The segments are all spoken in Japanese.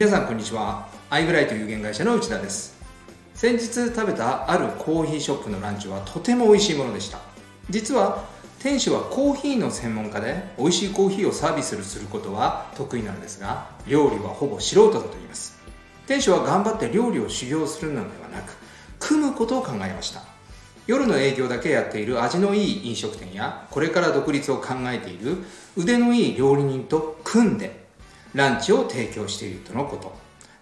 皆さんこんにちは。アイブライト有限会社の内田です。先日食べたあるコーヒーショップのランチはとても美味しいものでした。実は店主はコーヒーの専門家で美味しいコーヒーをサービスすることは得意なのですが料理はほぼ素人だと言います。店主は頑張って料理を修行するのではなく組むことを考えました。夜の営業だけやっている味のいい飲食店やこれから独立を考えている腕のいい料理人と組んでランチを提供しているとのこと。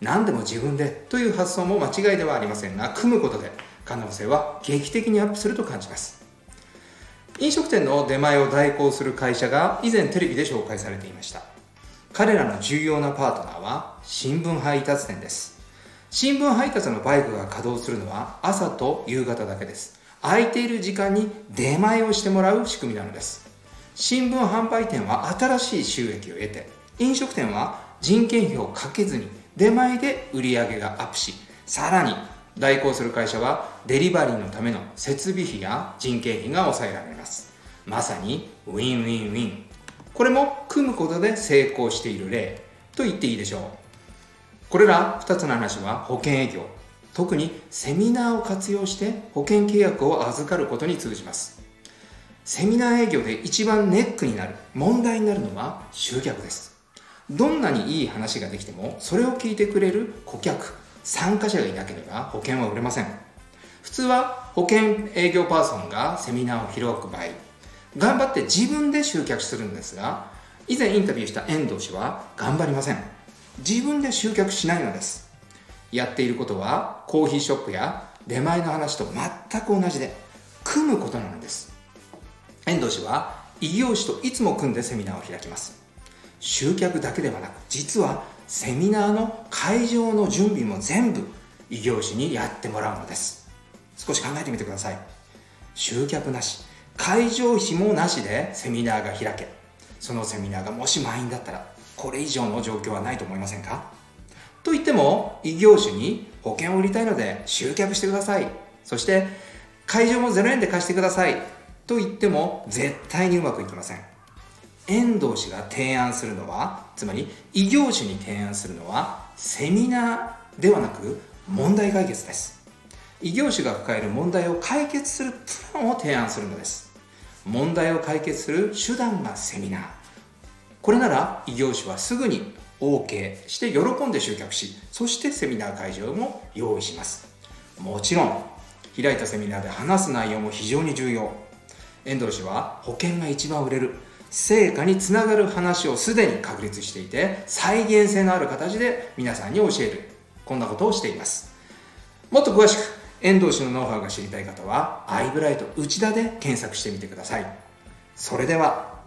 何でも自分でという発想も間違いではありませんが組むことで可能性は劇的にアップすると感じます。飲食店の出前を代行する会社が以前テレビで紹介されていました。彼らの重要なパートナーは新聞配達店です。新聞配達のバイクが稼働するのは朝と夕方だけです。空いている時間に出前をしてもらう仕組みなのです。新聞販売店は新しい収益を得て飲食店は人件費をかけずに出前で売り上げがアップしさらに代行する会社はデリバリーのための設備費や人件費が抑えられます。まさにウィンウィンウィン。これも組むことで成功している例と言っていいでしょう。これら2つの話は保険営業特にセミナーを活用して保険契約を預かることに通じます。セミナー営業で一番ネックになる問題になるのは集客です。どんなにいい話ができてもそれを聞いてくれる顧客参加者がいなければ保険は売れません。普通は保険営業パーソンがセミナーを開く場合頑張って自分で集客するんですが以前インタビューした遠藤氏は頑張りません。自分で集客しないのです。やっていることはコーヒーショップや出前の話と全く同じで組むことなのです。遠藤氏は異業種といつも組んでセミナーを開きます。集客だけではなく実はセミナーの会場の準備も全部異業種にやってもらうのです。少し考えてみてください。集客なし会場費もなしでセミナーが開けそのセミナーがもし満員だったらこれ以上の状況はないと思いませんか？と言っても異業種に保険を売りたいので集客してください。そして会場も0円で貸してください。と言っても絶対にうまくいきません。遠藤氏が提案するのはつまり異業種に提案するのはセミナーではなく問題解決です。異業種が抱える問題を解決するプランを提案するのです。問題を解決する手段がセミナー。これなら異業種はすぐに OK して喜んで集客しそしてセミナー会場も用意します。もちろん開いたセミナーで話す内容も非常に重要。遠藤氏は保険が一番売れる。成果につながる話をすでに確立していて再現性のある形で皆さんに教えるこんなことをしています。もっと詳しく遠藤氏のノウハウが知りたい方はアイブライト内田で検索してみてください。それでは